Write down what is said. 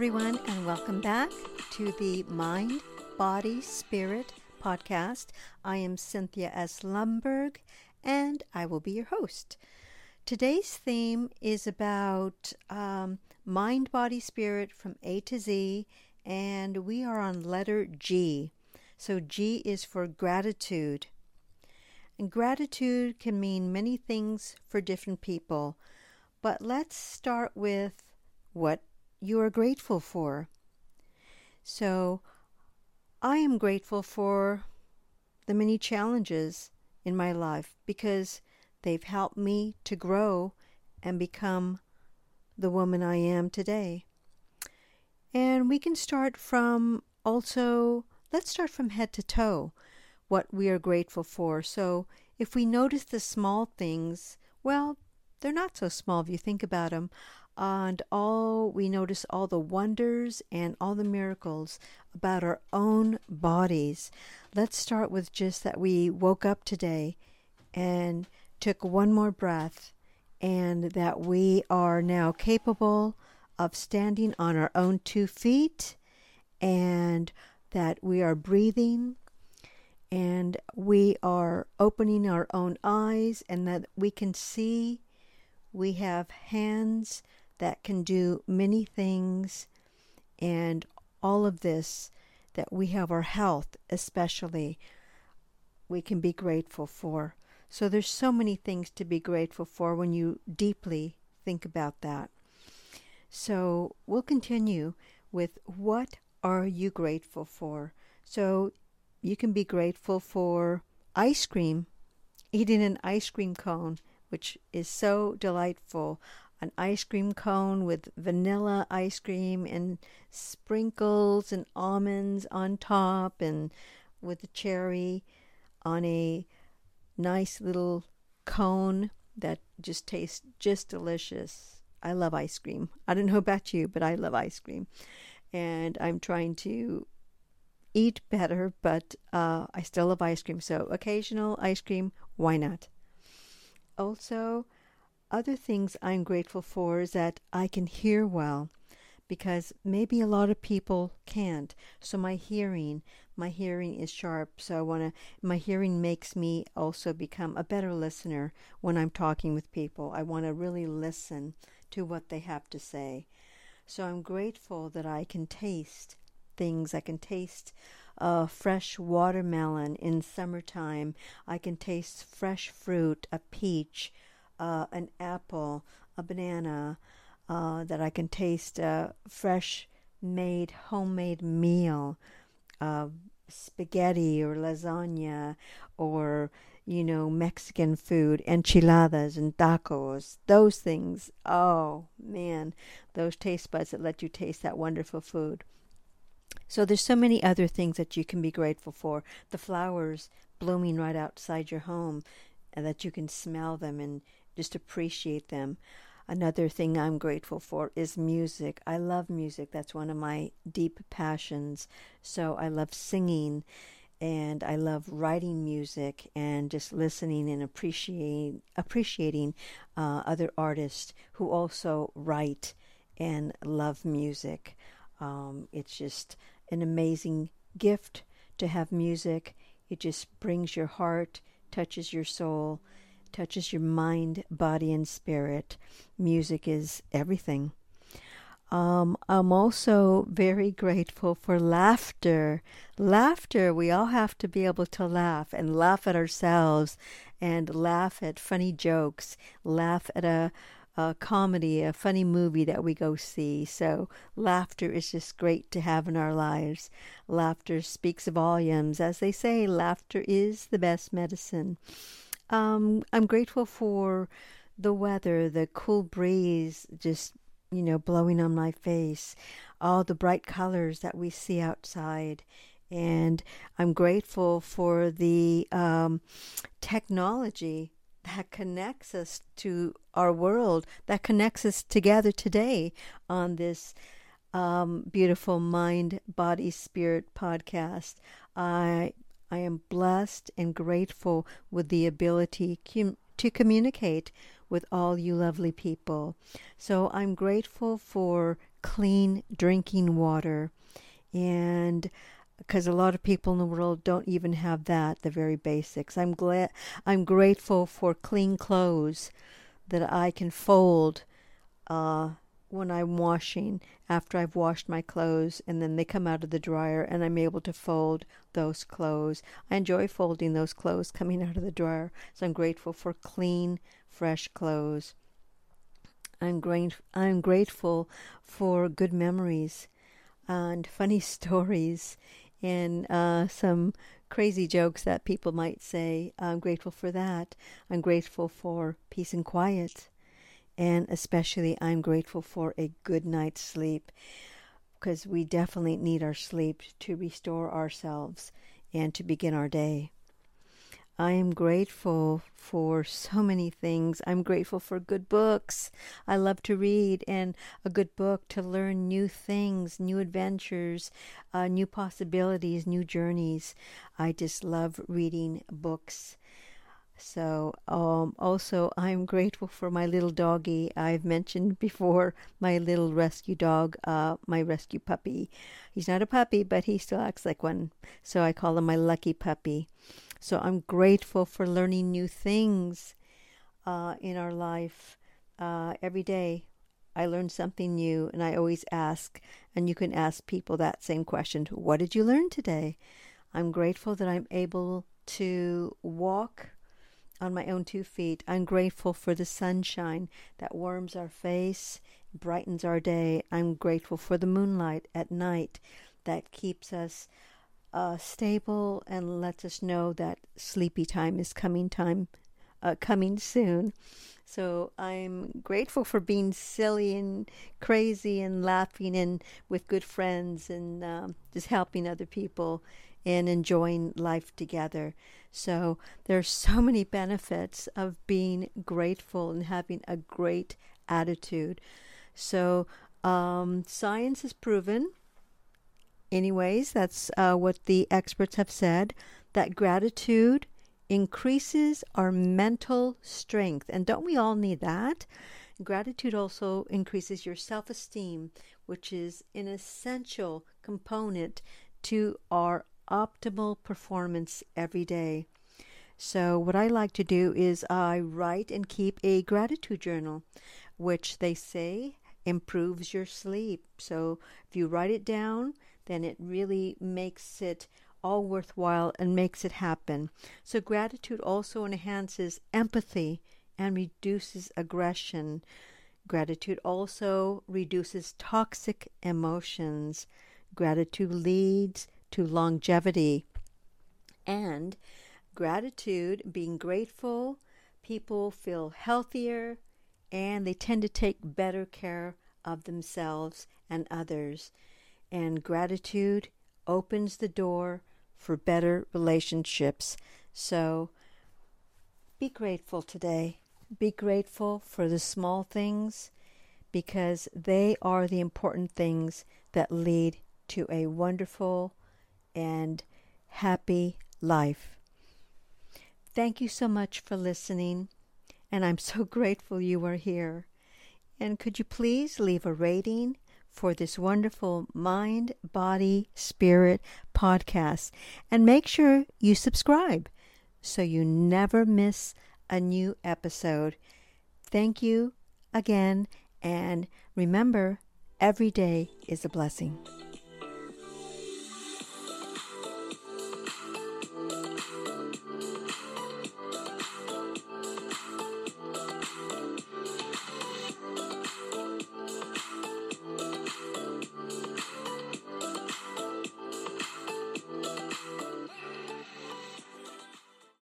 Everyone, and welcome back to the Mind, Body, Spirit podcast. I am Cynthia S. Lumberg, and I will be your host. Today's theme is about um, mind, body, spirit from A to Z, and we are on letter G. So, G is for gratitude. And gratitude can mean many things for different people, but let's start with what you are grateful for. So, I am grateful for the many challenges in my life because they've helped me to grow and become the woman I am today. And we can start from also, let's start from head to toe, what we are grateful for. So if we notice the small things, well, they're not so small if you think about them. And all we notice all the wonders and all the miracles about our own bodies. Let's start with just that we woke up today and took one more breath, and that we are now capable of standing on our own two feet, and that we are breathing, and we are opening our own eyes, and that we can see. We have hands that can do many things, and all of this that we have our health, especially, we can be grateful for. So there's so many things to be grateful for when you deeply think about that. So we'll continue with what are you grateful for? So you can be grateful for ice cream, eating an ice cream cone, which is so delightful. An ice cream cone with vanilla ice cream and sprinkles and almonds on top, and with a cherry on a nice little cone that just tastes just delicious. I love ice cream. I don't know about you, but I love ice cream. And I'm trying to eat better, but uh, I still love ice cream. So occasional ice cream, why not? Also, other things I'm grateful for is that I can hear well because maybe a lot of people can't. So my hearing, my hearing is sharp. So I want to my hearing makes me also become a better listener when I'm talking with people. I want to really listen to what they have to say. So I'm grateful that I can taste things. I can taste a fresh watermelon in summertime. I can taste fresh fruit, a peach, uh, an apple, a banana, uh, that I can taste a fresh made homemade meal, uh, spaghetti or lasagna or you know Mexican food, enchiladas and tacos, those things. Oh man, those taste buds that let you taste that wonderful food. So there's so many other things that you can be grateful for. The flowers blooming right outside your home and that you can smell them and just appreciate them. Another thing I'm grateful for is music. I love music. That's one of my deep passions. So I love singing and I love writing music and just listening and appreciating appreciating uh, other artists who also write and love music. Um, it's just an amazing gift to have music. It just brings your heart, touches your soul, touches your mind, body, and spirit. Music is everything. Um, I'm also very grateful for laughter. Laughter, we all have to be able to laugh and laugh at ourselves and laugh at funny jokes, laugh at a, a comedy, a funny movie that we go see. So, laughter is just great to have in our lives. Laughter speaks volumes. As they say, laughter is the best medicine. Um, I'm grateful for the weather, the cool breeze just, you know, blowing on my face, all the bright colors that we see outside. And I'm grateful for the um, technology that connects us to our world, that connects us together today on this um, beautiful mind, body, spirit podcast. I I am blessed and grateful with the ability to communicate with all you lovely people. So I'm grateful for clean drinking water. And because a lot of people in the world don't even have that, the very basics. I'm glad I'm grateful for clean clothes that I can fold uh, when I'm washing after I've washed my clothes and then they come out of the dryer and I'm able to fold those clothes. I enjoy folding those clothes coming out of the dryer. So I'm grateful for clean, fresh clothes. I'm great I'm grateful for good memories and funny stories and uh, some crazy jokes that people might say. I'm grateful for that. I'm grateful for peace and quiet. And especially, I'm grateful for a good night's sleep because we definitely need our sleep to restore ourselves and to begin our day. I am grateful for so many things. I'm grateful for good books. I love to read, and a good book to learn new things, new adventures, uh, new possibilities, new journeys. I just love reading books. So, um, also, I'm grateful for my little doggy. I've mentioned before my little rescue dog, uh, my rescue puppy. He's not a puppy, but he still acts like one. So I call him my lucky puppy. So I'm grateful for learning new things uh, in our life uh, every day. I learn something new, and I always ask, and you can ask people that same question What did you learn today? I'm grateful that I'm able to walk on my own two feet. I'm grateful for the sunshine that warms our face, brightens our day. I'm grateful for the moonlight at night that keeps us uh, stable and lets us know that sleepy time is coming time uh, coming soon. So I'm grateful for being silly and crazy and laughing and with good friends and um, just helping other people and enjoying life together. So there's so many benefits of being grateful and having a great attitude. So um, science has proven anyways, that's uh, what the experts have said that gratitude increases our mental strength. And don't we all need that? Gratitude also increases your self esteem, which is an essential component to our optimal performance every day. So, what I like to do is I write and keep a gratitude journal, which they say improves your sleep. So, if you write it down, then it really makes it all worthwhile and makes it happen. So, gratitude also enhances empathy and reduces aggression. Gratitude also reduces toxic emotions. Gratitude leads to longevity. And gratitude, being grateful, people feel healthier and they tend to take better care of themselves and others and gratitude opens the door for better relationships. So be grateful today. Be grateful for the small things because they are the important things that lead to a wonderful and happy life. Thank you so much for listening, and I'm so grateful you are here. And could you please leave a rating for this wonderful Mind, Body, Spirit podcast. And make sure you subscribe so you never miss a new episode. Thank you again. And remember, every day is a blessing.